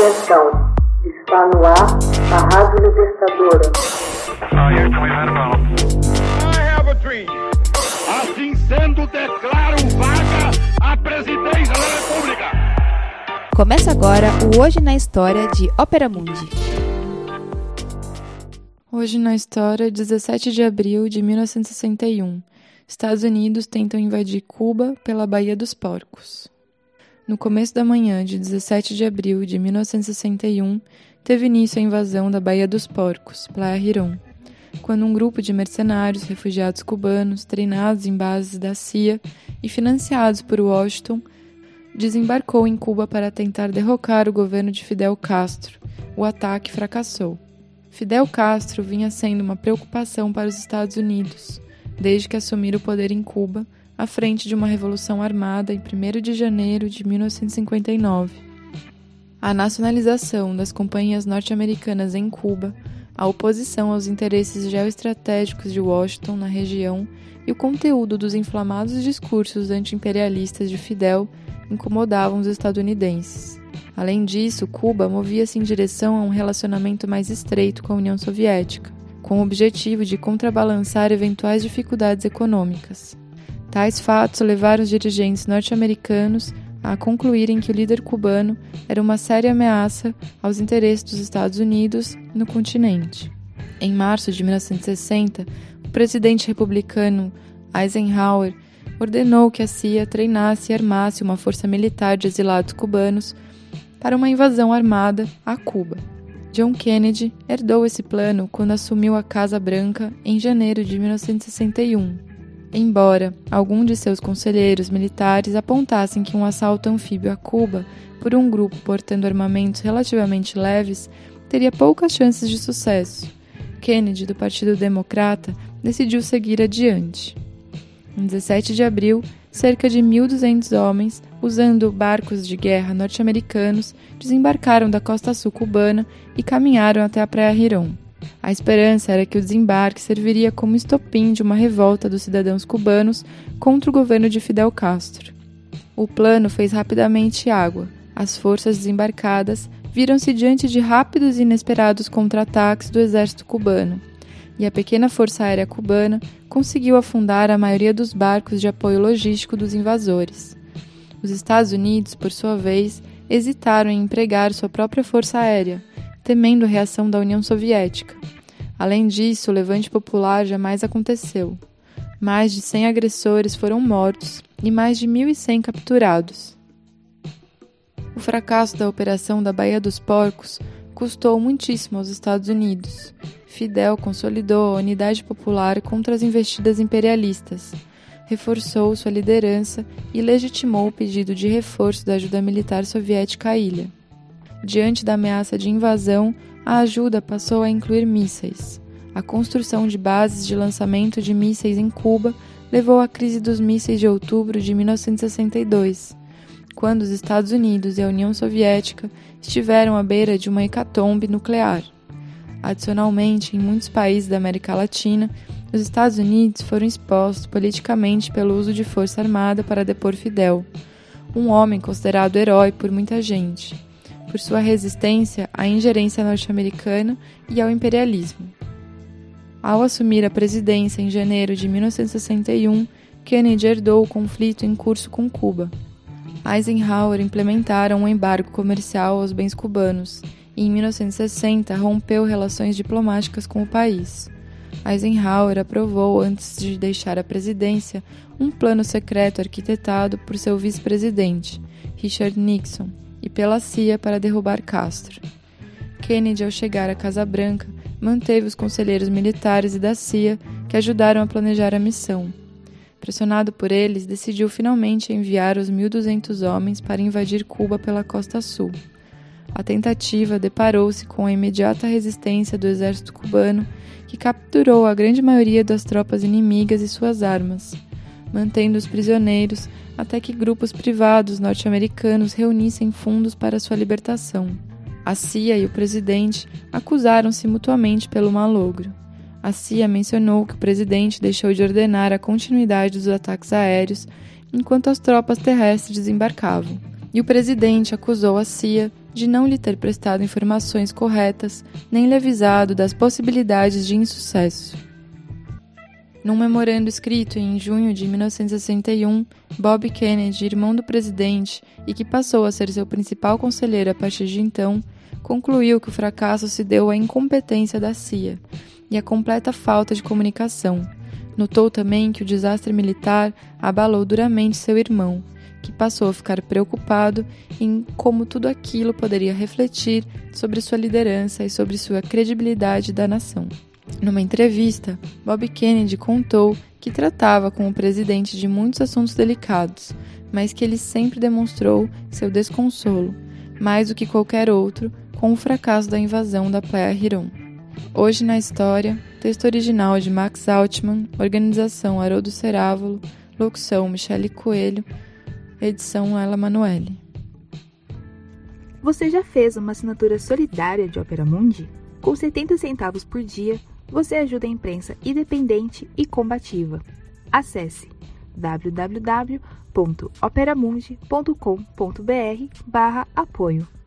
Atenção, está no ar a Rádio Libertadora. Assim sendo, declaro vaga a presidência da República. Começa agora o Hoje na História de Ópera Mundi. Hoje na história, 17 de abril de 1961. Estados Unidos tentam invadir Cuba pela Baía dos Porcos. No começo da manhã de 17 de abril de 1961, teve início a invasão da Baía dos Porcos, Playa Girón, quando um grupo de mercenários refugiados cubanos, treinados em bases da CIA e financiados por Washington, desembarcou em Cuba para tentar derrocar o governo de Fidel Castro. O ataque fracassou. Fidel Castro vinha sendo uma preocupação para os Estados Unidos, desde que assumiram o poder em Cuba à frente de uma revolução armada em 1 de janeiro de 1959. A nacionalização das companhias norte-americanas em Cuba, a oposição aos interesses geoestratégicos de Washington na região e o conteúdo dos inflamados discursos anti-imperialistas de Fidel incomodavam os estadunidenses. Além disso, Cuba movia-se em direção a um relacionamento mais estreito com a União Soviética, com o objetivo de contrabalançar eventuais dificuldades econômicas. Tais fatos levaram os dirigentes norte-americanos a concluírem que o líder cubano era uma séria ameaça aos interesses dos Estados Unidos no continente. Em março de 1960, o presidente republicano Eisenhower ordenou que a CIA treinasse e armasse uma força militar de exilados cubanos para uma invasão armada a Cuba. John Kennedy herdou esse plano quando assumiu a Casa Branca em janeiro de 1961 embora alguns de seus conselheiros militares apontassem que um assalto anfíbio a Cuba por um grupo portando armamentos relativamente leves teria poucas chances de sucesso. Kennedy, do Partido Democrata, decidiu seguir adiante. Em 17 de abril, cerca de 1.200 homens, usando barcos de guerra norte-americanos, desembarcaram da costa sul cubana e caminharam até a Praia Riron. A esperança era que o desembarque serviria como estopim de uma revolta dos cidadãos cubanos contra o governo de Fidel Castro. O plano fez rapidamente água. As forças desembarcadas viram-se diante de rápidos e inesperados contra-ataques do exército cubano, e a pequena força aérea cubana conseguiu afundar a maioria dos barcos de apoio logístico dos invasores. Os Estados Unidos, por sua vez, hesitaram em empregar sua própria força aérea, temendo a reação da União Soviética. Além disso, o levante popular jamais aconteceu. Mais de 100 agressores foram mortos e mais de 1.100 capturados. O fracasso da Operação da Baía dos Porcos custou muitíssimo aos Estados Unidos. Fidel consolidou a unidade popular contra as investidas imperialistas, reforçou sua liderança e legitimou o pedido de reforço da ajuda militar soviética à ilha. Diante da ameaça de invasão, a ajuda passou a incluir mísseis. A construção de bases de lançamento de mísseis em Cuba levou à crise dos mísseis de outubro de 1962, quando os Estados Unidos e a União Soviética estiveram à beira de uma hecatombe nuclear. Adicionalmente, em muitos países da América Latina, os Estados Unidos foram expostos politicamente pelo uso de força armada para depor Fidel, um homem considerado herói por muita gente por sua resistência à ingerência norte-americana e ao imperialismo. Ao assumir a presidência em janeiro de 1961, Kennedy herdou o conflito em curso com Cuba. Eisenhower implementara um embargo comercial aos bens cubanos e, em 1960, rompeu relações diplomáticas com o país. Eisenhower aprovou, antes de deixar a presidência, um plano secreto arquitetado por seu vice-presidente, Richard Nixon, e pela CIA para derrubar Castro. Kennedy, ao chegar à Casa Branca, manteve os conselheiros militares e da CIA que ajudaram a planejar a missão. Pressionado por eles, decidiu finalmente enviar os 1.200 homens para invadir Cuba pela costa sul. A tentativa deparou-se com a imediata resistência do exército cubano, que capturou a grande maioria das tropas inimigas e suas armas mantendo os prisioneiros até que grupos privados norte-americanos reunissem fundos para sua libertação. A CIA e o presidente acusaram-se mutuamente pelo malogro. A CIA mencionou que o presidente deixou de ordenar a continuidade dos ataques aéreos enquanto as tropas terrestres desembarcavam. e o presidente acusou a CIA de não lhe ter prestado informações corretas nem lhe avisado das possibilidades de insucesso. Num memorando escrito em junho de 1961, Bob Kennedy, irmão do presidente e que passou a ser seu principal conselheiro a partir de então, concluiu que o fracasso se deu à incompetência da CIA e à completa falta de comunicação. Notou também que o desastre militar abalou duramente seu irmão, que passou a ficar preocupado em como tudo aquilo poderia refletir sobre sua liderança e sobre sua credibilidade da nação. Numa entrevista, Bob Kennedy contou que tratava com o presidente de muitos assuntos delicados, mas que ele sempre demonstrou seu desconsolo, mais do que qualquer outro, com o fracasso da invasão da Playa Hiron. Hoje na história, texto original de Max Altman, organização Haroldo Cerávulo, locução Michele Coelho, edição Ela Manoeli. Você já fez uma assinatura solidária de Opera Mundi? Com 70 centavos por dia, você ajuda a imprensa independente e combativa. Acesse www.operamundi.com.br/apoio.